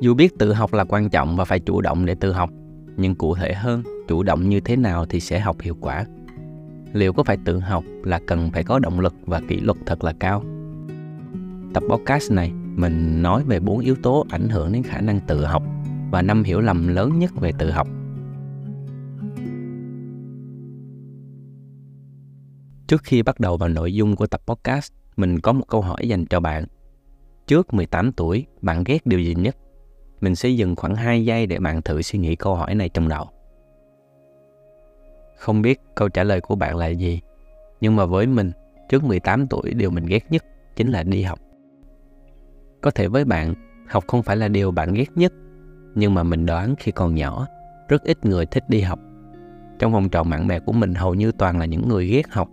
Dù biết tự học là quan trọng và phải chủ động để tự học, nhưng cụ thể hơn, chủ động như thế nào thì sẽ học hiệu quả. Liệu có phải tự học là cần phải có động lực và kỷ luật thật là cao? Tập podcast này, mình nói về bốn yếu tố ảnh hưởng đến khả năng tự học và năm hiểu lầm lớn nhất về tự học. Trước khi bắt đầu vào nội dung của tập podcast, mình có một câu hỏi dành cho bạn. Trước 18 tuổi, bạn ghét điều gì nhất? Mình sẽ dừng khoảng 2 giây để bạn thử suy nghĩ câu hỏi này trong đầu. Không biết câu trả lời của bạn là gì, nhưng mà với mình, trước 18 tuổi điều mình ghét nhất chính là đi học. Có thể với bạn, học không phải là điều bạn ghét nhất, nhưng mà mình đoán khi còn nhỏ, rất ít người thích đi học. Trong vòng tròn bạn bè của mình hầu như toàn là những người ghét học,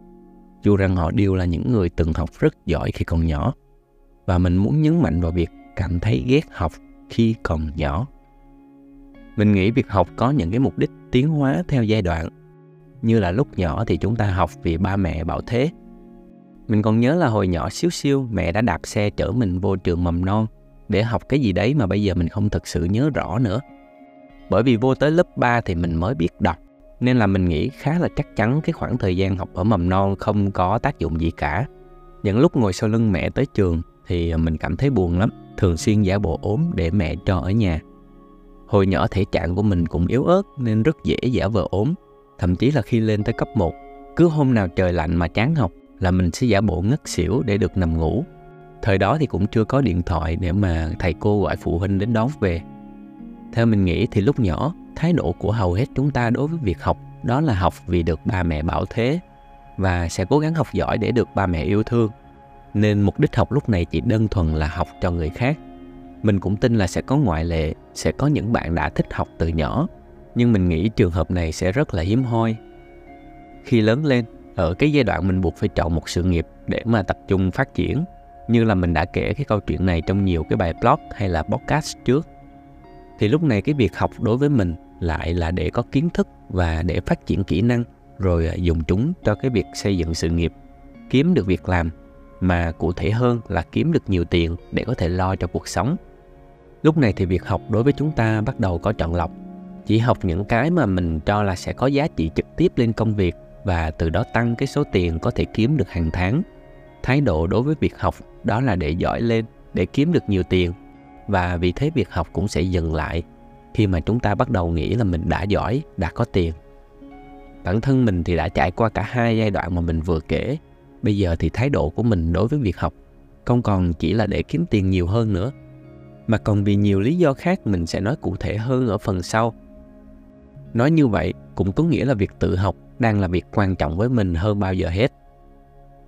dù rằng họ đều là những người từng học rất giỏi khi còn nhỏ. Và mình muốn nhấn mạnh vào việc cảm thấy ghét học khi còn nhỏ. Mình nghĩ việc học có những cái mục đích tiến hóa theo giai đoạn. Như là lúc nhỏ thì chúng ta học vì ba mẹ bảo thế. Mình còn nhớ là hồi nhỏ xíu xiu mẹ đã đạp xe chở mình vô trường mầm non để học cái gì đấy mà bây giờ mình không thực sự nhớ rõ nữa. Bởi vì vô tới lớp 3 thì mình mới biết đọc, nên là mình nghĩ khá là chắc chắn cái khoảng thời gian học ở mầm non không có tác dụng gì cả. Những lúc ngồi sau lưng mẹ tới trường thì mình cảm thấy buồn lắm, thường xuyên giả bộ ốm để mẹ cho ở nhà. Hồi nhỏ thể trạng của mình cũng yếu ớt nên rất dễ giả vờ ốm. Thậm chí là khi lên tới cấp 1, cứ hôm nào trời lạnh mà chán học là mình sẽ giả bộ ngất xỉu để được nằm ngủ thời đó thì cũng chưa có điện thoại để mà thầy cô gọi phụ huynh đến đón về theo mình nghĩ thì lúc nhỏ thái độ của hầu hết chúng ta đối với việc học đó là học vì được ba mẹ bảo thế và sẽ cố gắng học giỏi để được ba mẹ yêu thương nên mục đích học lúc này chỉ đơn thuần là học cho người khác. Mình cũng tin là sẽ có ngoại lệ, sẽ có những bạn đã thích học từ nhỏ. Nhưng mình nghĩ trường hợp này sẽ rất là hiếm hoi. Khi lớn lên, ở cái giai đoạn mình buộc phải chọn một sự nghiệp để mà tập trung phát triển, như là mình đã kể cái câu chuyện này trong nhiều cái bài blog hay là podcast trước, thì lúc này cái việc học đối với mình lại là để có kiến thức và để phát triển kỹ năng, rồi à, dùng chúng cho cái việc xây dựng sự nghiệp, kiếm được việc làm mà cụ thể hơn là kiếm được nhiều tiền để có thể lo cho cuộc sống. Lúc này thì việc học đối với chúng ta bắt đầu có chọn lọc. Chỉ học những cái mà mình cho là sẽ có giá trị trực tiếp lên công việc và từ đó tăng cái số tiền có thể kiếm được hàng tháng. Thái độ đối với việc học đó là để giỏi lên, để kiếm được nhiều tiền. Và vì thế việc học cũng sẽ dừng lại khi mà chúng ta bắt đầu nghĩ là mình đã giỏi, đã có tiền. Bản thân mình thì đã trải qua cả hai giai đoạn mà mình vừa kể bây giờ thì thái độ của mình đối với việc học không còn chỉ là để kiếm tiền nhiều hơn nữa, mà còn vì nhiều lý do khác mình sẽ nói cụ thể hơn ở phần sau. Nói như vậy cũng có nghĩa là việc tự học đang là việc quan trọng với mình hơn bao giờ hết.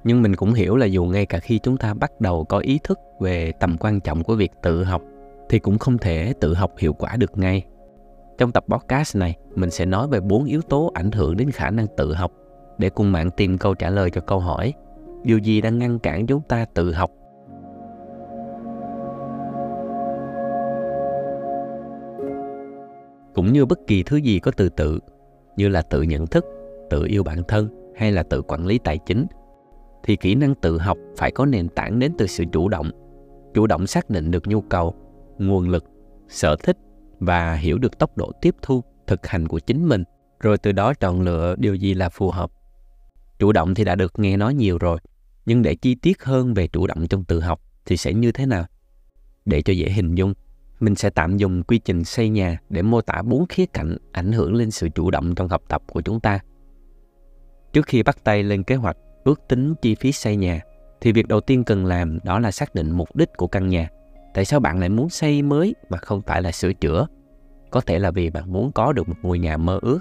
Nhưng mình cũng hiểu là dù ngay cả khi chúng ta bắt đầu có ý thức về tầm quan trọng của việc tự học, thì cũng không thể tự học hiệu quả được ngay. Trong tập podcast này, mình sẽ nói về bốn yếu tố ảnh hưởng đến khả năng tự học để cùng bạn tìm câu trả lời cho câu hỏi. Điều gì đang ngăn cản chúng ta tự học? Cũng như bất kỳ thứ gì có từ tự, như là tự nhận thức, tự yêu bản thân, hay là tự quản lý tài chính, thì kỹ năng tự học phải có nền tảng đến từ sự chủ động. Chủ động xác định được nhu cầu, nguồn lực, sở thích và hiểu được tốc độ tiếp thu thực hành của chính mình, rồi từ đó chọn lựa điều gì là phù hợp chủ động thì đã được nghe nói nhiều rồi nhưng để chi tiết hơn về chủ động trong tự học thì sẽ như thế nào để cho dễ hình dung mình sẽ tạm dùng quy trình xây nhà để mô tả bốn khía cạnh ảnh hưởng lên sự chủ động trong học tập của chúng ta trước khi bắt tay lên kế hoạch ước tính chi phí xây nhà thì việc đầu tiên cần làm đó là xác định mục đích của căn nhà. Tại sao bạn lại muốn xây mới mà không phải là sửa chữa? Có thể là vì bạn muốn có được một ngôi nhà mơ ước,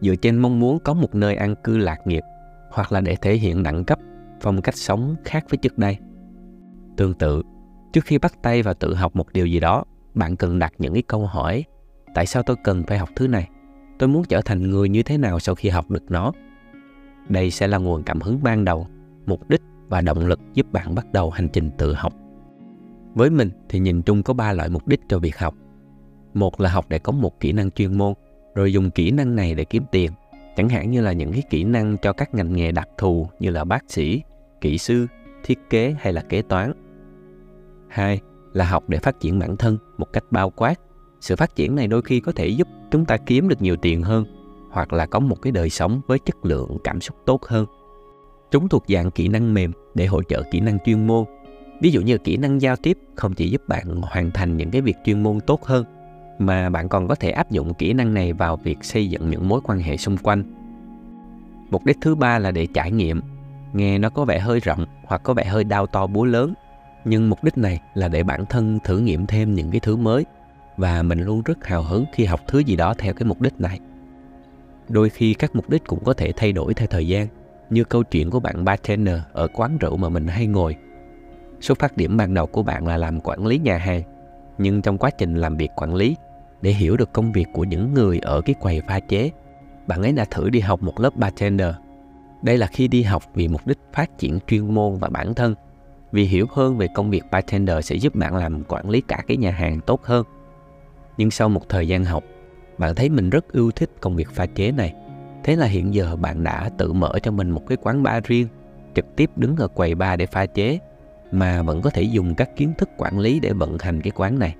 dựa trên mong muốn có một nơi an cư lạc nghiệp, hoặc là để thể hiện đẳng cấp, phong cách sống khác với trước đây. Tương tự, trước khi bắt tay vào tự học một điều gì đó, bạn cần đặt những cái câu hỏi. Tại sao tôi cần phải học thứ này? Tôi muốn trở thành người như thế nào sau khi học được nó? đây sẽ là nguồn cảm hứng ban đầu mục đích và động lực giúp bạn bắt đầu hành trình tự học với mình thì nhìn chung có ba loại mục đích cho việc học một là học để có một kỹ năng chuyên môn rồi dùng kỹ năng này để kiếm tiền chẳng hạn như là những cái kỹ năng cho các ngành nghề đặc thù như là bác sĩ, kỹ sư, thiết kế hay là kế toán. Hai là học để phát triển bản thân một cách bao quát. Sự phát triển này đôi khi có thể giúp chúng ta kiếm được nhiều tiền hơn hoặc là có một cái đời sống với chất lượng, cảm xúc tốt hơn. Chúng thuộc dạng kỹ năng mềm để hỗ trợ kỹ năng chuyên môn. Ví dụ như kỹ năng giao tiếp không chỉ giúp bạn hoàn thành những cái việc chuyên môn tốt hơn mà bạn còn có thể áp dụng kỹ năng này vào việc xây dựng những mối quan hệ xung quanh. Mục đích thứ ba là để trải nghiệm. Nghe nó có vẻ hơi rộng hoặc có vẻ hơi đau to búa lớn, nhưng mục đích này là để bản thân thử nghiệm thêm những cái thứ mới, và mình luôn rất hào hứng khi học thứ gì đó theo cái mục đích này. Đôi khi các mục đích cũng có thể thay đổi theo thời gian, như câu chuyện của bạn bartender ở quán rượu mà mình hay ngồi. Xuất phát điểm ban đầu của bạn là làm quản lý nhà hàng, nhưng trong quá trình làm việc quản lý để hiểu được công việc của những người ở cái quầy pha chế. Bạn ấy đã thử đi học một lớp bartender. Đây là khi đi học vì mục đích phát triển chuyên môn và bản thân. Vì hiểu hơn về công việc bartender sẽ giúp bạn làm quản lý cả cái nhà hàng tốt hơn. Nhưng sau một thời gian học, bạn thấy mình rất yêu thích công việc pha chế này. Thế là hiện giờ bạn đã tự mở cho mình một cái quán bar riêng, trực tiếp đứng ở quầy bar để pha chế, mà vẫn có thể dùng các kiến thức quản lý để vận hành cái quán này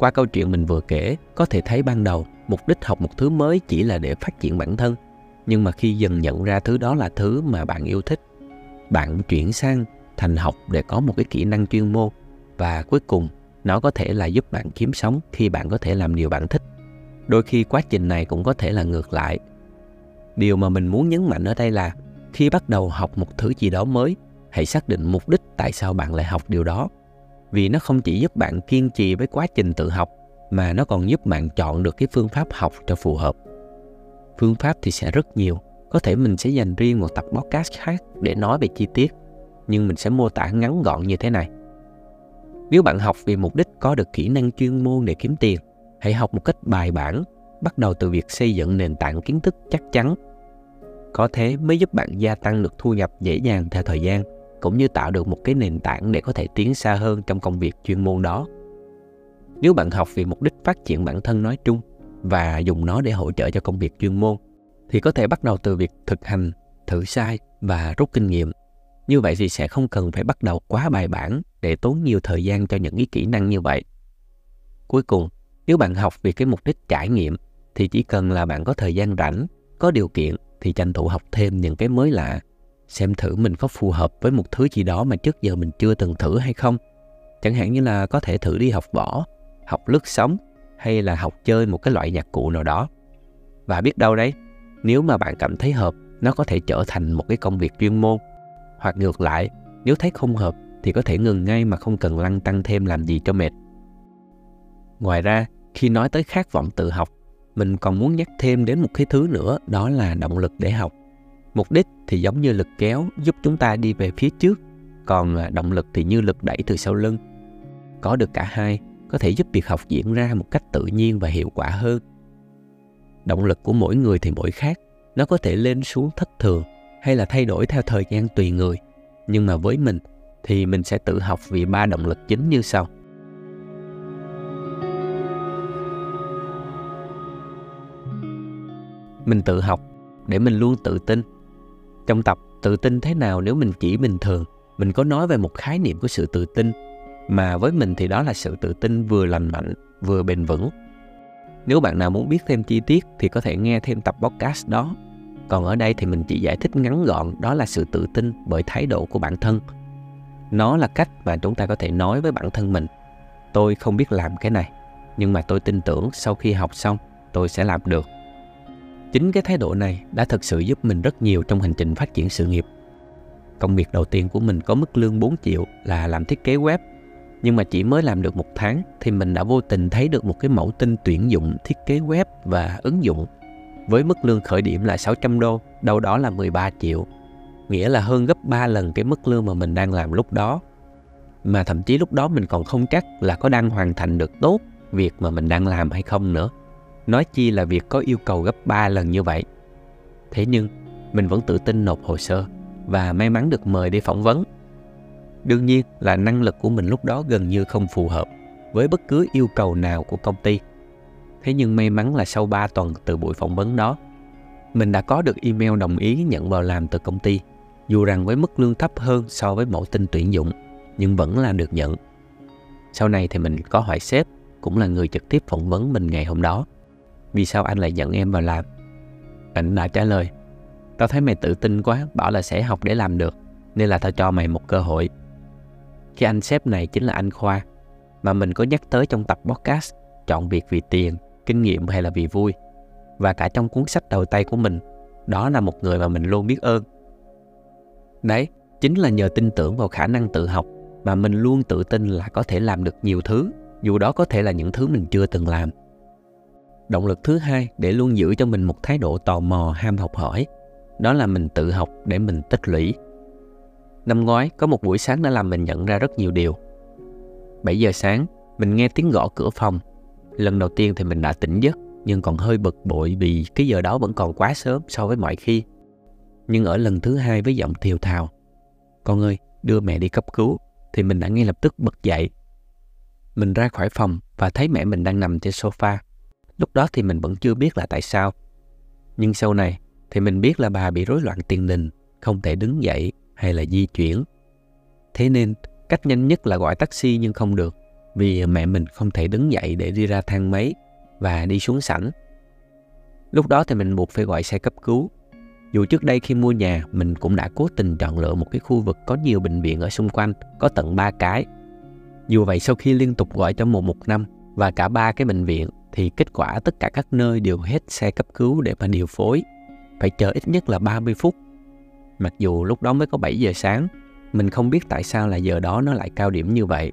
qua câu chuyện mình vừa kể, có thể thấy ban đầu, mục đích học một thứ mới chỉ là để phát triển bản thân. Nhưng mà khi dần nhận ra thứ đó là thứ mà bạn yêu thích, bạn chuyển sang thành học để có một cái kỹ năng chuyên môn. Và cuối cùng, nó có thể là giúp bạn kiếm sống khi bạn có thể làm điều bạn thích. Đôi khi quá trình này cũng có thể là ngược lại. Điều mà mình muốn nhấn mạnh ở đây là, khi bắt đầu học một thứ gì đó mới, hãy xác định mục đích tại sao bạn lại học điều đó vì nó không chỉ giúp bạn kiên trì với quá trình tự học, mà nó còn giúp bạn chọn được cái phương pháp học cho phù hợp. Phương pháp thì sẽ rất nhiều, có thể mình sẽ dành riêng một tập podcast khác để nói về chi tiết, nhưng mình sẽ mô tả ngắn gọn như thế này. Nếu bạn học vì mục đích có được kỹ năng chuyên môn để kiếm tiền, hãy học một cách bài bản, bắt đầu từ việc xây dựng nền tảng kiến thức chắc chắn. Có thế mới giúp bạn gia tăng được thu nhập dễ dàng theo thời gian cũng như tạo được một cái nền tảng để có thể tiến xa hơn trong công việc chuyên môn đó. Nếu bạn học vì mục đích phát triển bản thân nói chung và dùng nó để hỗ trợ cho công việc chuyên môn, thì có thể bắt đầu từ việc thực hành, thử sai và rút kinh nghiệm. Như vậy thì sẽ không cần phải bắt đầu quá bài bản để tốn nhiều thời gian cho những cái kỹ năng như vậy. Cuối cùng, nếu bạn học vì cái mục đích trải nghiệm, thì chỉ cần là bạn có thời gian rảnh, có điều kiện thì tranh thủ học thêm những cái mới lạ xem thử mình có phù hợp với một thứ gì đó mà trước giờ mình chưa từng thử hay không. Chẳng hạn như là có thể thử đi học võ, học lướt sóng, hay là học chơi một cái loại nhạc cụ nào đó. Và biết đâu đấy, nếu mà bạn cảm thấy hợp, nó có thể trở thành một cái công việc chuyên môn. Hoặc ngược lại, nếu thấy không hợp thì có thể ngừng ngay mà không cần lăn tăng thêm làm gì cho mệt. Ngoài ra, khi nói tới khát vọng tự học, mình còn muốn nhắc thêm đến một cái thứ nữa, đó là động lực để học mục đích thì giống như lực kéo giúp chúng ta đi về phía trước, còn à, động lực thì như lực đẩy từ sau lưng. Có được cả hai, có thể giúp việc học diễn ra một cách tự nhiên và hiệu quả hơn. Động lực của mỗi người thì mỗi khác, nó có thể lên xuống thất thường hay là thay đổi theo thời gian tùy người. Nhưng mà với mình thì mình sẽ tự học vì ba động lực chính như sau. Mình tự học để mình luôn tự tin trong tập tự tin thế nào nếu mình chỉ bình thường? Mình có nói về một khái niệm của sự tự tin, mà với mình thì đó là sự tự tin vừa lành mạnh, vừa bền vững. Nếu bạn nào muốn biết thêm chi tiết thì có thể nghe thêm tập podcast đó. Còn ở đây thì mình chỉ giải thích ngắn gọn, đó là sự tự tin bởi thái độ của bản thân. Nó là cách mà chúng ta có thể nói với bản thân mình. Tôi không biết làm cái này, nhưng mà tôi tin tưởng sau khi học xong, tôi sẽ làm được chính cái thái độ này đã thực sự giúp mình rất nhiều trong hành trình phát triển sự nghiệp công việc đầu tiên của mình có mức lương 4 triệu là làm thiết kế web nhưng mà chỉ mới làm được một tháng thì mình đã vô tình thấy được một cái mẫu tin tuyển dụng thiết kế web và ứng dụng với mức lương khởi điểm là 600 đô, đâu đó là 13 triệu. Nghĩa là hơn gấp 3 lần cái mức lương mà mình đang làm lúc đó. Mà thậm chí lúc đó mình còn không chắc là có đang hoàn thành được tốt việc mà mình đang làm hay không nữa. Nói chi là việc có yêu cầu gấp 3 lần như vậy. Thế nhưng, mình vẫn tự tin nộp hồ sơ và may mắn được mời đi phỏng vấn. Đương nhiên là năng lực của mình lúc đó gần như không phù hợp với bất cứ yêu cầu nào của công ty Thế nhưng may mắn là sau 3 tuần từ buổi phỏng vấn đó, mình đã có được email đồng ý nhận vào làm từ công ty, dù rằng với mức lương thấp hơn so với mẫu tin tuyển dụng, nhưng vẫn là được nhận. sau này thì mình có hỏi sếp cũng là người trực tiếp phỏng vấn mình ngày hôm đó vì sao anh lại nhận em vào làm? Cảnh đã trả lời. Tao thấy mày tự tin quá, bảo là sẽ học để làm được, nên là tao cho mày một cơ hội. Khi anh sếp này chính là anh khoa, mà mình có nhắc tới trong tập podcast, chọn việc vì tiền, kinh nghiệm hay là vì vui, và cả trong cuốn sách đầu tay của mình, đó là một người mà mình luôn biết ơn. Đấy, chính là nhờ tin tưởng vào khả năng tự học mà mình luôn tự tin là có thể làm được nhiều thứ, dù đó có thể là những thứ mình chưa từng làm động lực thứ hai để luôn giữ cho mình một thái độ tò mò, ham học hỏi. Đó là mình tự học để mình tích lũy. Năm ngoái, có một buổi sáng đã làm mình nhận ra rất nhiều điều. 7 giờ sáng, mình nghe tiếng gõ cửa phòng. Lần đầu tiên thì mình đã tỉnh giấc, nhưng còn hơi bực bội vì cái giờ đó vẫn còn quá sớm so với mọi khi. Nhưng ở lần thứ hai với giọng thiều thào, con ơi, đưa mẹ đi cấp cứu, thì mình đã ngay lập tức bật dậy. Mình ra khỏi phòng và thấy mẹ mình đang nằm trên sofa lúc đó thì mình vẫn chưa biết là tại sao. Nhưng sau này thì mình biết là bà bị rối loạn tiền đình không thể đứng dậy hay là di chuyển. Thế nên cách nhanh nhất là gọi taxi nhưng không được vì mẹ mình không thể đứng dậy để đi ra thang máy và đi xuống sảnh. Lúc đó thì mình buộc phải gọi xe cấp cứu. Dù trước đây khi mua nhà, mình cũng đã cố tình chọn lựa một cái khu vực có nhiều bệnh viện ở xung quanh, có tận 3 cái. Dù vậy sau khi liên tục gọi trong một một năm và cả ba cái bệnh viện thì kết quả tất cả các nơi đều hết xe cấp cứu để mà điều phối. Phải chờ ít nhất là 30 phút. Mặc dù lúc đó mới có 7 giờ sáng, mình không biết tại sao là giờ đó nó lại cao điểm như vậy.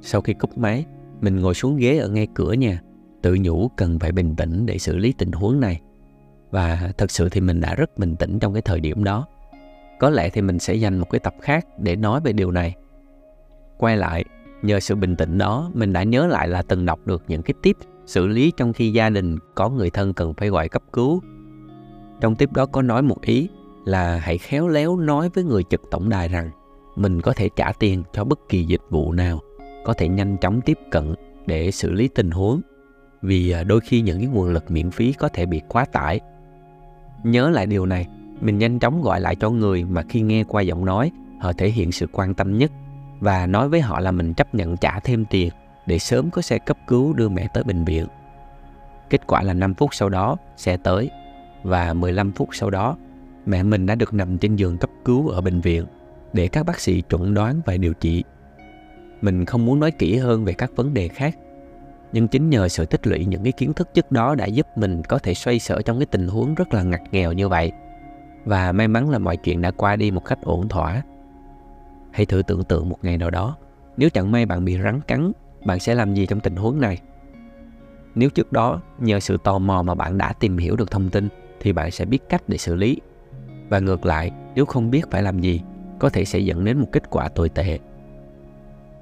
Sau khi cúp máy, mình ngồi xuống ghế ở ngay cửa nhà, tự nhủ cần phải bình tĩnh để xử lý tình huống này và thật sự thì mình đã rất bình tĩnh trong cái thời điểm đó có lẽ thì mình sẽ dành một cái tập khác để nói về điều này quay lại nhờ sự bình tĩnh đó mình đã nhớ lại là từng đọc được những cái tip xử lý trong khi gia đình có người thân cần phải gọi cấp cứu. Trong tiếp đó có nói một ý là hãy khéo léo nói với người trực tổng đài rằng mình có thể trả tiền cho bất kỳ dịch vụ nào có thể nhanh chóng tiếp cận để xử lý tình huống vì à, đôi khi những cái nguồn lực miễn phí có thể bị quá tải. Nhớ lại điều này, mình nhanh chóng gọi lại cho người mà khi nghe qua giọng nói, họ thể hiện sự quan tâm nhất và nói với họ là mình chấp nhận trả thêm tiền để sớm có xe cấp cứu đưa mẹ tới bệnh viện. Kết quả là 5 phút sau đó, xe tới và 15 phút sau đó, mẹ mình đã được nằm trên giường cấp cứu ở bệnh viện để các bác sĩ chuẩn đoán và điều trị. Mình không muốn nói kỹ hơn về các vấn đề khác nhưng chính nhờ sự tích lũy những cái kiến thức trước đó đã giúp mình có thể xoay sở trong cái tình huống rất là ngặt nghèo như vậy và may mắn là mọi chuyện đã qua đi một cách ổn thỏa hãy thử tưởng tượng một ngày nào đó, nếu chẳng may bạn bị rắn cắn, bạn sẽ làm gì trong tình huống này? Nếu trước đó, nhờ sự tò mò mà bạn đã tìm hiểu được thông tin, thì bạn sẽ biết cách để xử lý. Và ngược lại, nếu không biết phải làm gì, có thể sẽ dẫn đến một kết quả tồi tệ.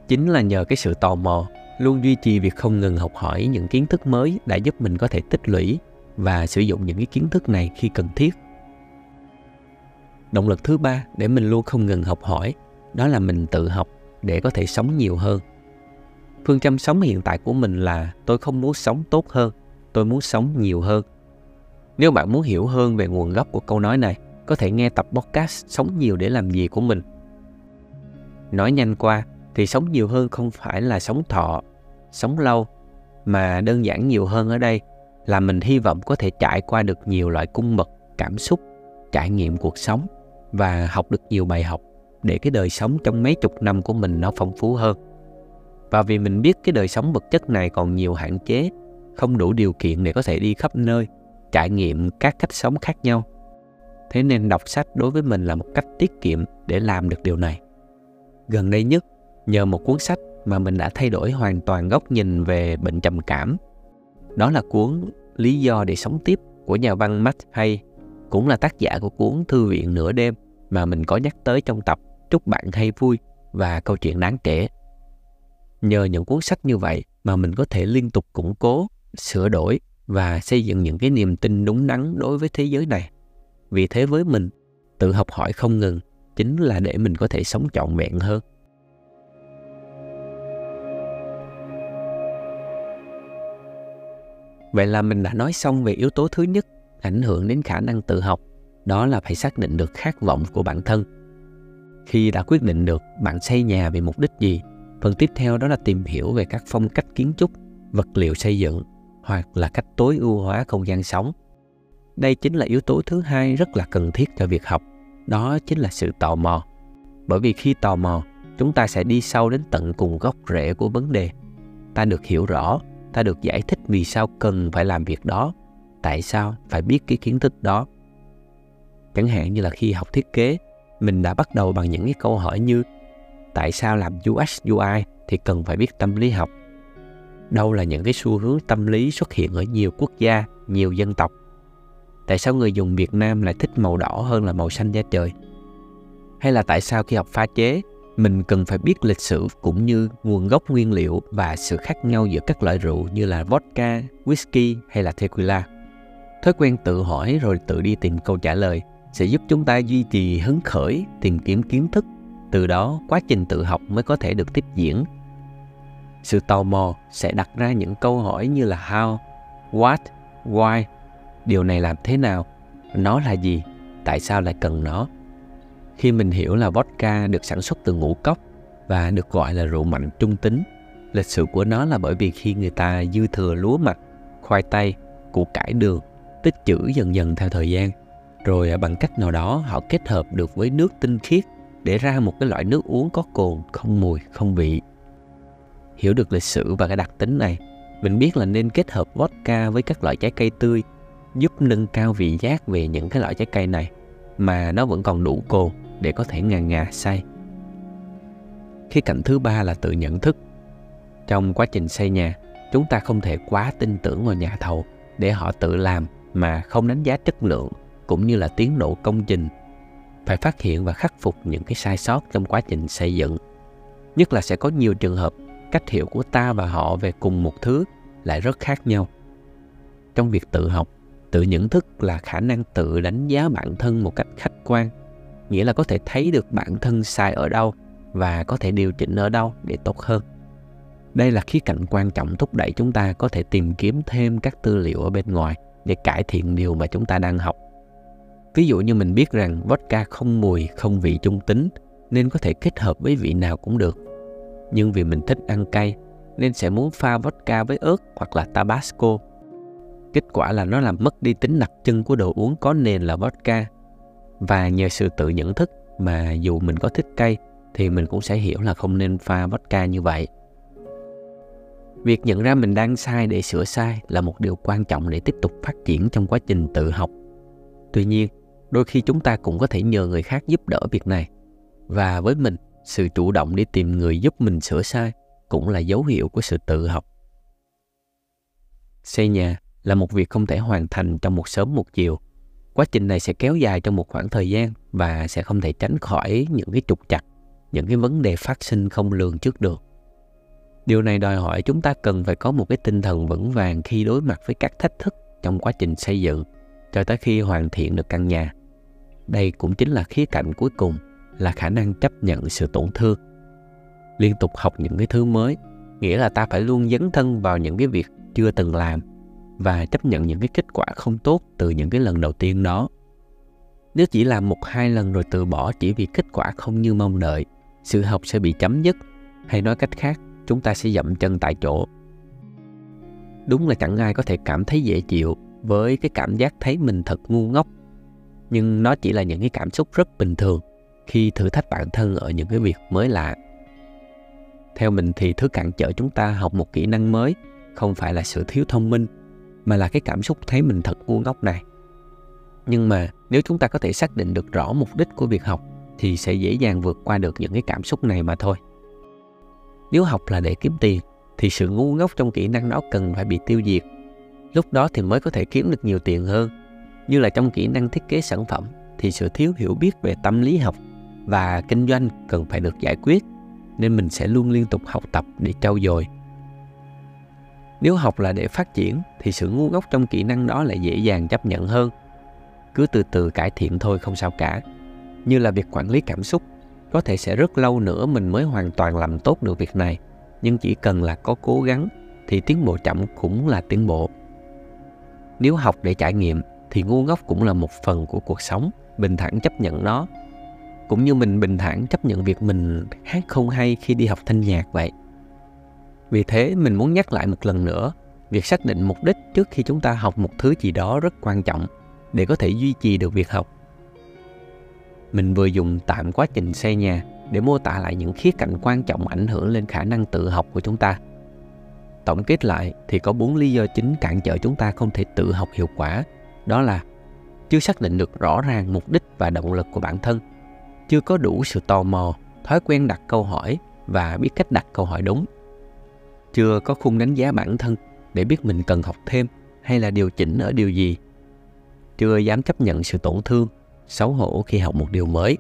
Chính là nhờ cái sự tò mò, luôn duy trì việc không ngừng học hỏi những kiến thức mới đã giúp mình có thể tích lũy và sử dụng những cái kiến thức này khi cần thiết. Động lực thứ ba để mình luôn không ngừng học hỏi đó là mình tự học để có thể sống nhiều hơn. Phương châm sống hiện tại của mình là tôi không muốn sống tốt hơn, tôi muốn sống nhiều hơn. Nếu bạn muốn hiểu hơn về nguồn gốc của câu nói này, có thể nghe tập podcast sống nhiều để làm gì của mình. Nói nhanh qua thì sống nhiều hơn không phải là sống thọ, sống lâu, mà đơn giản nhiều hơn ở đây là mình hy vọng có thể trải qua được nhiều loại cung bậc cảm xúc, trải nghiệm cuộc sống và học được nhiều bài học để cái đời sống trong mấy chục năm của mình nó phong phú hơn. Và vì mình biết cái đời sống vật chất này còn nhiều hạn chế không đủ điều kiện để có thể đi khắp nơi trải nghiệm các cách sống khác nhau. Thế nên đọc sách đối với mình là một cách tiết kiệm để làm được điều này. Gần đây nhất nhờ một cuốn sách mà mình đã thay đổi hoàn toàn góc nhìn về bệnh trầm cảm. Đó là cuốn Lý do để sống tiếp của nhà văn Matt Hay, cũng là tác giả của cuốn Thư viện nửa đêm mà mình có nhắc tới trong tập. Chúc bạn hay vui và câu chuyện đáng kể. Nhờ những cuốn sách như vậy mà mình có thể liên tục củng cố, sửa đổi và xây dựng những cái niềm tin đúng đắn đối với thế giới này. Vì thế với mình, tự học hỏi không ngừng chính là để mình có thể sống trọn vẹn hơn. Vậy là mình đã nói xong về yếu tố thứ nhất ảnh hưởng đến khả năng tự học, đó là phải xác định được khát vọng của bản thân. Khi đã quyết định được bạn xây nhà vì mục đích gì. Phần tiếp theo đó là tìm hiểu về các phong cách kiến trúc, vật liệu xây dựng, hoặc là cách tối ưu hóa không gian sống. Đây chính là yếu tố thứ hai rất là cần thiết cho việc học. Đó chính là sự tò mò. Bởi vì khi tò mò, chúng ta sẽ đi sâu đến tận cùng gốc rễ của vấn đề. Ta được hiểu rõ, ta được giải thích vì sao cần phải làm việc đó, tại sao phải biết cái kiến thức đó. Chẳng hạn như là khi học thiết kế mình đã bắt đầu bằng những cái câu hỏi như tại sao làm UX UI thì cần phải biết tâm lý học? Đâu là những cái xu hướng tâm lý xuất hiện ở nhiều quốc gia nhiều dân tộc. Tại sao người dùng việt nam lại thích màu đỏ hơn là màu xanh da trời? Hay là tại sao khi học pha chế mình cần phải biết lịch sử cũng như nguồn gốc nguyên liệu và sự khác nhau giữa các loại rượu như là vodka, whisky hay là tequila. Thói quen tự hỏi rồi tự đi tìm câu trả lời sẽ giúp chúng ta duy trì hứng khởi, tìm kiếm kiến thức. Từ đó, quá trình tự học mới có thể được tiếp diễn. Sự tò mò sẽ đặt ra những câu hỏi như là how, what, why, điều này làm thế nào, nó là gì, tại sao lại cần nó? Khi mình hiểu là vodka được sản xuất từ ngũ cốc và được gọi là rượu mạnh trung tính, lịch sử của nó là bởi vì khi người ta dư thừa lúa mạch, khoai tây, củ cải đường, tích trữ dần dần theo thời gian, rồi à, bằng cách nào đó họ kết hợp được với nước tinh khiết để ra một cái loại nước uống có cồn, không mùi, không vị. Hiểu được lịch sử và cái đặc tính này, mình biết là nên kết hợp vodka với các loại trái cây tươi giúp nâng cao vị giác về những cái loại trái cây này mà nó vẫn còn đủ cồn để có thể ngà ngà say. Khía cạnh thứ ba là tự nhận thức. Trong quá trình xây nhà, chúng ta không thể quá tin tưởng vào nhà thầu để họ tự làm mà không đánh giá chất lượng cũng như là tiến độ công trình. Phải phát hiện và khắc phục những cái sai sót trong quá trình xây dựng. Nhất là sẽ có nhiều trường hợp cách hiểu của ta và họ về cùng một thứ lại rất khác nhau. Trong việc tự học, tự nhận thức là khả năng tự đánh giá bản thân một cách khách quan nghĩa là có thể thấy được bản thân sai ở đâu và có thể điều chỉnh ở đâu để tốt hơn đây là khía cạnh quan trọng thúc đẩy chúng ta có thể tìm kiếm thêm các tư liệu ở bên ngoài để cải thiện điều mà chúng ta đang học ví dụ như mình biết rằng vodka không mùi không vị trung tính nên có thể kết hợp với vị nào cũng được nhưng vì mình thích ăn cay nên sẽ muốn pha vodka với ớt hoặc là tabasco kết quả là nó làm mất đi tính đặc trưng của đồ uống có nền là vodka và nhờ sự tự nhận thức mà dù mình có thích cay thì mình cũng sẽ hiểu là không nên pha vodka như vậy. Việc nhận ra mình đang sai để sửa sai là một điều quan trọng để tiếp tục phát triển trong quá trình tự học. Tuy nhiên, đôi khi chúng ta cũng có thể nhờ người khác giúp đỡ việc này. Và với mình, sự chủ động đi tìm người giúp mình sửa sai cũng là dấu hiệu của sự tự học. Xây nhà là một việc không thể hoàn thành trong một sớm một chiều quá trình này sẽ kéo dài trong một khoảng thời gian và sẽ không thể tránh khỏi những cái trục trặc những cái vấn đề phát sinh không lường trước được điều này đòi hỏi chúng ta cần phải có một cái tinh thần vững vàng khi đối mặt với các thách thức trong quá trình xây dựng cho tới khi hoàn thiện được căn nhà. Đây cũng chính là khía cạnh cuối cùng là khả năng chấp nhận sự tổn thương. Liên tục học những cái thứ mới, nghĩa là ta phải luôn dấn thân vào những cái việc chưa từng làm và chấp nhận những cái kết quả không tốt từ những cái lần đầu tiên đó. Nếu chỉ làm một hai lần rồi từ bỏ chỉ vì kết quả không như mong đợi, sự học sẽ bị chấm dứt. Hay nói cách khác, chúng ta sẽ dậm chân tại chỗ. Đúng là chẳng ai có thể cảm thấy dễ chịu với cái cảm giác thấy mình thật ngu ngốc. Nhưng nó chỉ là những cái cảm xúc rất bình thường khi thử thách bản thân ở những cái việc mới lạ. Theo mình thì thứ cản trở chúng ta học một kỹ năng mới không phải là sự thiếu thông minh, mà là cái cảm xúc thấy mình thật ngu ngốc này. Nhưng mà nếu chúng ta có thể xác định được rõ mục đích của việc học thì sẽ dễ dàng vượt qua được những cái cảm xúc này mà thôi. Nếu học là để kiếm tiền thì sự ngu ngốc trong kỹ năng đó cần phải bị tiêu diệt lúc đó thì mới có thể kiếm được nhiều tiền hơn như là trong kỹ năng thiết kế sản phẩm thì sự thiếu hiểu biết về tâm lý học và kinh doanh cần phải được giải quyết nên mình sẽ luôn liên tục học tập để trau dồi nếu học là để phát triển thì sự ngu ngốc trong kỹ năng đó lại dễ dàng chấp nhận hơn. Cứ từ từ cải thiện thôi không sao cả. Như là việc quản lý cảm xúc, có thể sẽ rất lâu nữa mình mới hoàn toàn làm tốt được việc này, nhưng chỉ cần là có cố gắng thì tiến bộ chậm cũng là tiến bộ. Nếu học để trải nghiệm thì ngu ngốc cũng là một phần của cuộc sống, bình thản chấp nhận nó. cũng như mình bình thản chấp nhận việc mình hát không hay khi đi học thanh nhạc vậy. Vì thế mình muốn nhắc lại một lần nữa việc xác định mục đích trước khi chúng ta học một thứ gì đó rất quan trọng để có thể duy trì được việc học. Mình vừa dùng tạm quá trình xây nhà để mô tả lại những khía cạnh quan trọng ảnh hưởng lên khả năng tự học của chúng ta tổng kết lại thì có bốn lý do chính cản trở chúng ta không thể tự học hiệu quả. Đó là chưa xác định được rõ ràng mục đích và động lực của bản thân, chưa có đủ sự tò mò, thói quen đặt câu hỏi và biết cách đặt câu hỏi đúng, chưa có khung đánh giá bản thân để biết mình cần học thêm hay là điều chỉnh ở điều gì, chưa dám chấp nhận sự tổn thương, xấu hổ khi học một điều mới.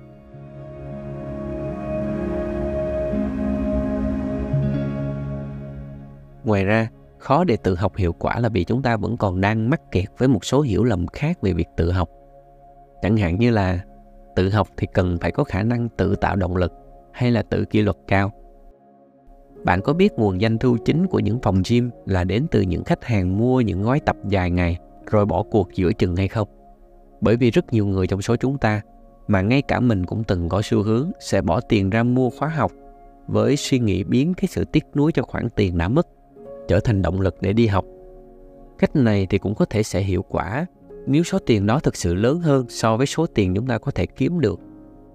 Ngoài ra, khó để tự học hiệu quả là vì chúng ta vẫn còn đang mắc kẹt với một số hiểu lầm khác về việc tự học. Chẳng hạn như là, tự học thì cần phải có khả năng tự tạo động lực hay là tự kỷ luật cao. Bạn có biết nguồn doanh thu chính của những phòng gym là đến từ những khách hàng mua những gói tập dài ngày rồi bỏ cuộc giữa chừng hay không? Bởi vì rất nhiều người trong số chúng ta mà ngay cả mình cũng từng có xu hướng sẽ bỏ tiền ra mua khóa học với suy nghĩ biến cái sự tiếc nuối cho khoản tiền đã mất trở thành động lực để đi học. Cách này thì cũng có thể sẽ hiệu quả nếu số tiền đó thực sự lớn hơn so với số tiền chúng ta có thể kiếm được.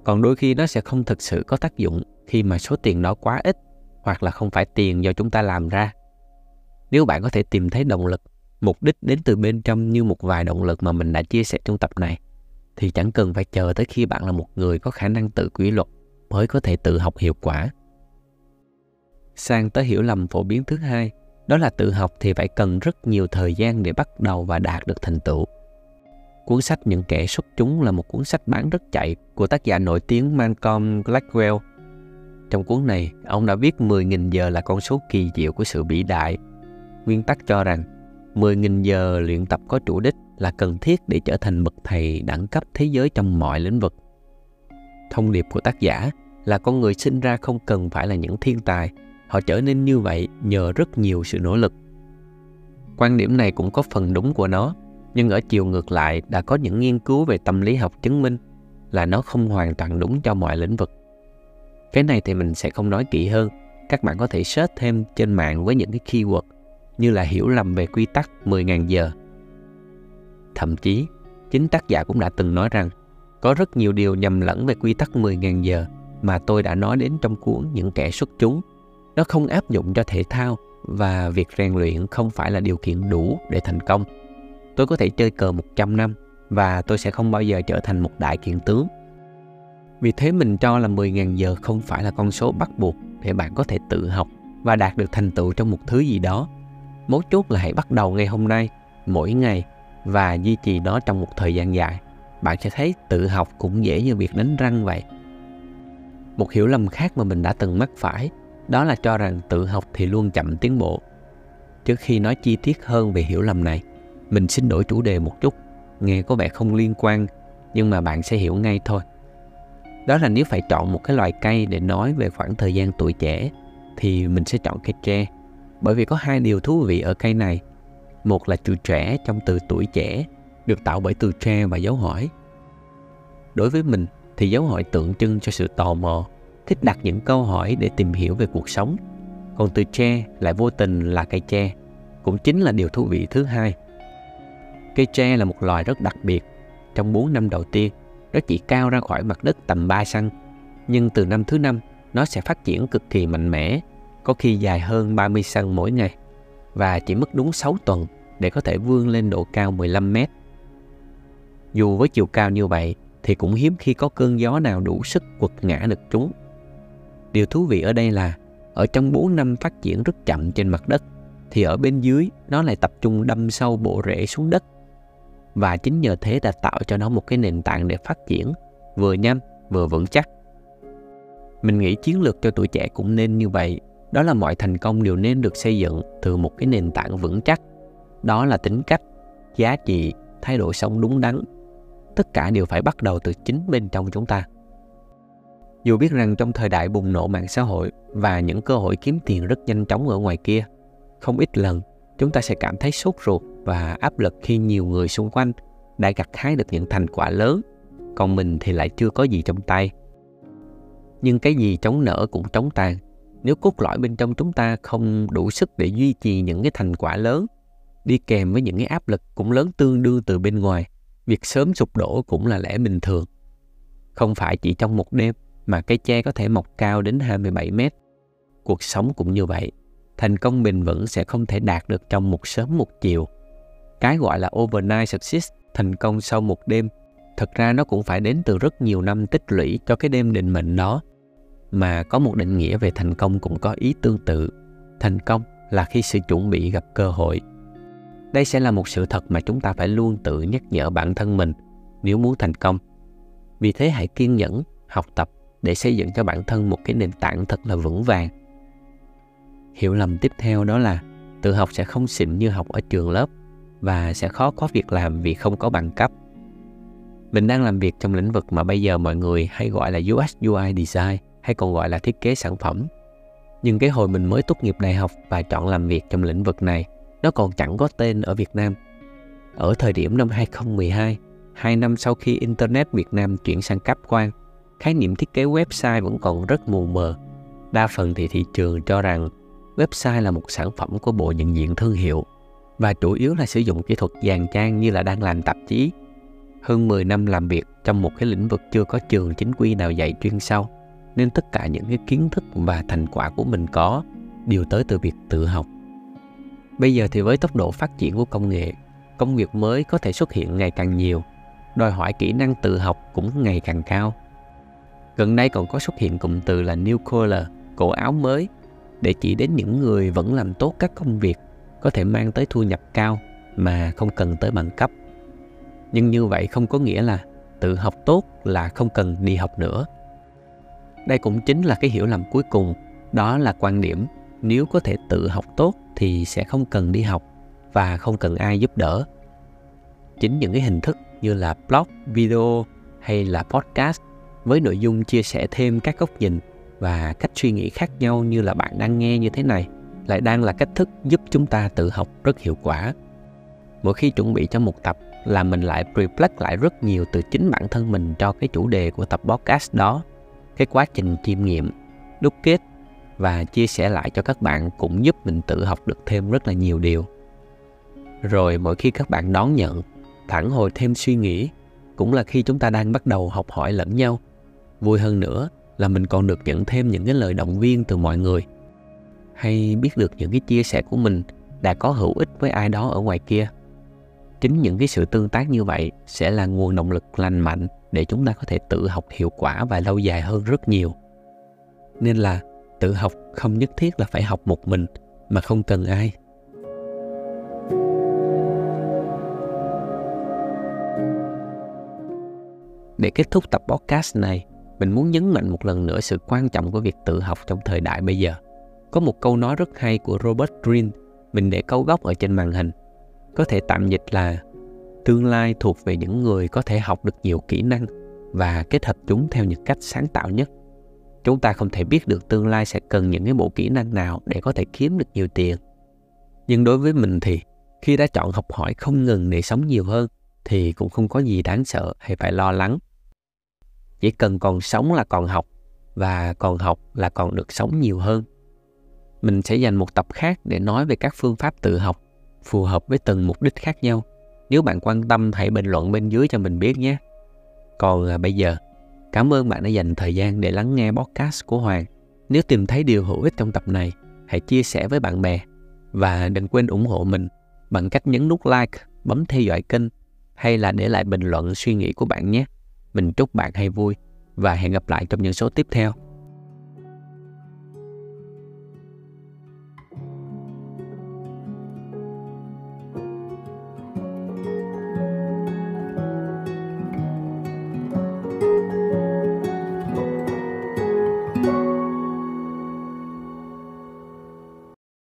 Còn đôi khi nó sẽ không thực sự có tác dụng khi mà số tiền đó quá ít hoặc là không phải tiền do chúng ta làm ra. Nếu bạn có thể tìm thấy động lực, mục đích đến từ bên trong như một vài động lực mà mình đã chia sẻ trong tập này, thì chẳng cần phải chờ tới khi bạn là một người có khả năng tự quy luật mới có thể tự học hiệu quả. Sang tới hiểu lầm phổ biến thứ hai đó là tự học thì phải cần rất nhiều thời gian để bắt đầu và đạt được thành tựu. Cuốn sách những kẻ xuất chúng là một cuốn sách bán rất chạy của tác giả nổi tiếng Malcolm Gladwell. Trong cuốn này ông đã viết 10.000 giờ là con số kỳ diệu của sự vĩ đại. Nguyên tắc cho rằng 10.000 giờ luyện tập có chủ đích là cần thiết để trở thành bậc thầy đẳng cấp thế giới trong mọi lĩnh vực. Thông điệp của tác giả là con người sinh ra không cần phải là những thiên tài, họ trở nên như vậy nhờ rất nhiều sự nỗ lực. Quan điểm này cũng có phần đúng của nó, nhưng ở chiều ngược lại đã có những nghiên cứu về tâm lý học chứng minh là nó không hoàn toàn đúng cho mọi lĩnh vực. Cái này thì mình sẽ không nói kỹ hơn, các bạn có thể search thêm trên mạng với những cái keyword như là hiểu lầm về quy tắc 10.000 giờ. Thậm chí, chính tác giả cũng đã từng nói rằng có rất nhiều điều nhầm lẫn về quy tắc 10.000 giờ mà tôi đã nói đến trong cuốn Những kẻ xuất chúng. Nó không áp dụng cho thể thao và việc rèn luyện không phải là điều kiện đủ để thành công. Tôi có thể chơi cờ 100 năm và tôi sẽ không bao giờ trở thành một đại kiện tướng. Vì thế mình cho là 10.000 giờ không phải là con số bắt buộc để bạn có thể tự học và đạt được thành tựu trong một thứ gì đó mấu chốt là hãy bắt đầu ngay hôm nay, mỗi ngày và duy trì nó trong một thời gian dài bạn sẽ thấy tự học cũng dễ như việc đánh răng vậy một hiểu lầm khác mà mình đã từng mắc phải đó là cho rằng tự học thì luôn chậm tiến bộ. Trước khi nói chi tiết hơn về hiểu lầm này mình xin đổi chủ đề một chút. Nghe có vẻ không liên quan nhưng mà bạn sẽ hiểu ngay thôi. Đó là nếu phải chọn một cái loài cây để nói về khoảng thời gian tuổi trẻ thì mình sẽ chọn cây tre. Bởi vì có hai điều thú vị ở cây này. Một là từ trẻ trong từ tuổi trẻ, được tạo bởi từ tre và dấu hỏi. Đối với mình thì dấu hỏi tượng trưng cho sự tò mò, thích đặt những câu hỏi để tìm hiểu về cuộc sống. Còn từ tre lại vô tình là cây tre, cũng chính là điều thú vị thứ hai. Cây tre là một loài rất đặc biệt. Trong 4 năm đầu tiên, nó chỉ cao ra khỏi mặt đất tầm 3 xăng, nhưng từ năm thứ năm nó sẽ phát triển cực kỳ mạnh mẽ có khi dài hơn 30 xăng mỗi ngày và chỉ mất đúng 6 tuần để có thể vươn lên độ cao 15 mét. Dù với chiều cao như vậy thì cũng hiếm khi có cơn gió nào đủ sức quật ngã được chúng. Điều thú vị ở đây là, ở trong 4 năm phát triển rất chậm trên mặt đất, thì ở bên dưới, nó lại tập trung đâm sâu bộ rễ xuống đất. Và chính nhờ thế đã tạo cho nó một cái nền tảng để phát triển, vừa nhanh, vừa vững chắc. Mình nghĩ chiến lược cho tuổi trẻ cũng nên như vậy. Đó là mọi thành công đều nên được xây dựng từ một cái nền tảng vững chắc. Đó là tính cách, giá trị, thái độ sống đúng đắn. Tất cả đều phải bắt đầu từ chính bên trong chúng ta dù biết rằng trong thời đại bùng nổ mạng xã hội và những cơ hội kiếm tiền rất nhanh chóng ở ngoài kia, không ít lần chúng ta sẽ cảm thấy sốt ruột và áp lực khi nhiều người xung quanh đã gặt hái được những thành quả lớn, còn mình thì lại chưa có gì trong tay. Nhưng cái gì chống nở cũng chống tàn. Nếu cốt lõi bên trong chúng ta không đủ sức để duy trì những cái thành quả lớn, đi kèm với những cái áp lực cũng lớn tương đương từ bên ngoài, việc sớm sụp đổ cũng là lẽ bình thường. Không phải chỉ trong một đêm mà cây tre có thể mọc cao đến 27 mét. Cuộc sống cũng như vậy. Thành công bền vững sẽ không thể đạt được trong một sớm một chiều. Cái gọi là overnight success, thành công sau một đêm, thật ra nó cũng phải đến từ rất nhiều năm tích lũy cho cái đêm định mệnh đó. Mà có một định nghĩa về thành công cũng có ý tương tự. Thành công là khi sự chuẩn bị gặp cơ hội. Đây sẽ là một sự thật mà chúng ta phải luôn tự nhắc nhở bản thân mình nếu muốn thành công. Vì thế hãy kiên nhẫn, học tập để xây dựng cho bản thân một cái nền tảng thật là vững vàng. Hiểu lầm tiếp theo đó là tự học sẽ không xịn như học ở trường lớp và sẽ khó có việc làm vì không có bằng cấp. Mình đang làm việc trong lĩnh vực mà bây giờ mọi người hay gọi là UX UI design hay còn gọi là thiết kế sản phẩm. Nhưng cái hồi mình mới tốt nghiệp đại học và chọn làm việc trong lĩnh vực này, nó còn chẳng có tên ở Việt Nam. Ở thời điểm năm 2012, hai năm sau khi Internet Việt Nam chuyển sang cáp quang, khái niệm thiết kế website vẫn còn rất mù mờ. Đa phần thì thị trường cho rằng website là một sản phẩm của bộ nhận diện thương hiệu và chủ yếu là sử dụng kỹ thuật dàn trang như là đang làm tạp chí. Hơn 10 năm làm việc trong một cái lĩnh vực chưa có trường chính quy nào dạy chuyên sâu, nên tất cả những cái kiến thức và thành quả của mình có đều tới từ việc tự học. Bây giờ thì với tốc độ phát triển của công nghệ, công việc mới có thể xuất hiện ngày càng nhiều, đòi hỏi kỹ năng tự học cũng ngày càng cao. Gần đây còn có xuất hiện cụm từ là new collar, cổ áo mới, để chỉ đến những người vẫn làm tốt các công việc có thể mang tới thu nhập cao mà không cần tới bằng cấp. Nhưng như vậy không có nghĩa là tự học tốt là không cần đi học nữa. Đây cũng chính là cái hiểu lầm cuối cùng, đó là quan điểm nếu có thể tự học tốt thì sẽ không cần đi học và không cần ai giúp đỡ. Chính những cái hình thức như là blog, video hay là podcast với nội dung chia sẻ thêm các góc nhìn và cách suy nghĩ khác nhau như là bạn đang nghe như thế này lại đang là cách thức giúp chúng ta tự học rất hiệu quả. Mỗi khi chuẩn bị cho một tập là mình lại reflect lại rất nhiều từ chính bản thân mình cho cái chủ đề của tập podcast đó. Cái quá trình chiêm nghiệm, đúc kết và chia sẻ lại cho các bạn cũng giúp mình tự học được thêm rất là nhiều điều. Rồi mỗi khi các bạn đón nhận, phản hồi thêm suy nghĩ cũng là khi chúng ta đang bắt đầu học hỏi lẫn nhau vui hơn nữa là mình còn được nhận thêm những cái lời động viên từ mọi người. Hay biết được những cái chia sẻ của mình đã có hữu ích với ai đó ở ngoài kia. Chính những cái sự tương tác như vậy sẽ là nguồn động lực lành mạnh để chúng ta có thể tự học hiệu quả và lâu dài hơn rất nhiều. Nên là tự học không nhất thiết là phải học một mình, mà không cần ai. Để kết thúc tập podcast này mình muốn nhấn mạnh một lần nữa sự quan trọng của việc tự học trong thời đại bây giờ. Có một câu nói rất hay của Robert Greene, mình để câu gốc ở trên màn hình. Có thể tạm dịch là tương lai thuộc về những người có thể học được nhiều kỹ năng và kết hợp chúng theo những cách sáng tạo nhất. Chúng ta không thể biết được tương lai sẽ cần những cái bộ kỹ năng nào để có thể kiếm được nhiều tiền. Nhưng đối với mình thì khi đã chọn học hỏi không ngừng để sống nhiều hơn thì cũng không có gì đáng sợ hay phải lo lắng chỉ cần còn sống là còn học và còn học là còn được sống nhiều hơn. Mình sẽ dành một tập khác để nói về các phương pháp tự học phù hợp với từng mục đích khác nhau. Nếu bạn quan tâm hãy bình luận bên dưới cho mình biết nhé. Còn à, bây giờ cảm ơn bạn đã dành thời gian để lắng nghe podcast của hoàng. Nếu tìm thấy điều hữu ích trong tập này hãy chia sẻ với bạn bè. Và đừng quên ủng hộ mình bằng cách nhấn nút like bấm theo dõi kênh hay là để lại bình luận suy nghĩ của bạn nhé mình chúc bạn hay vui và hẹn gặp lại trong những số tiếp theo.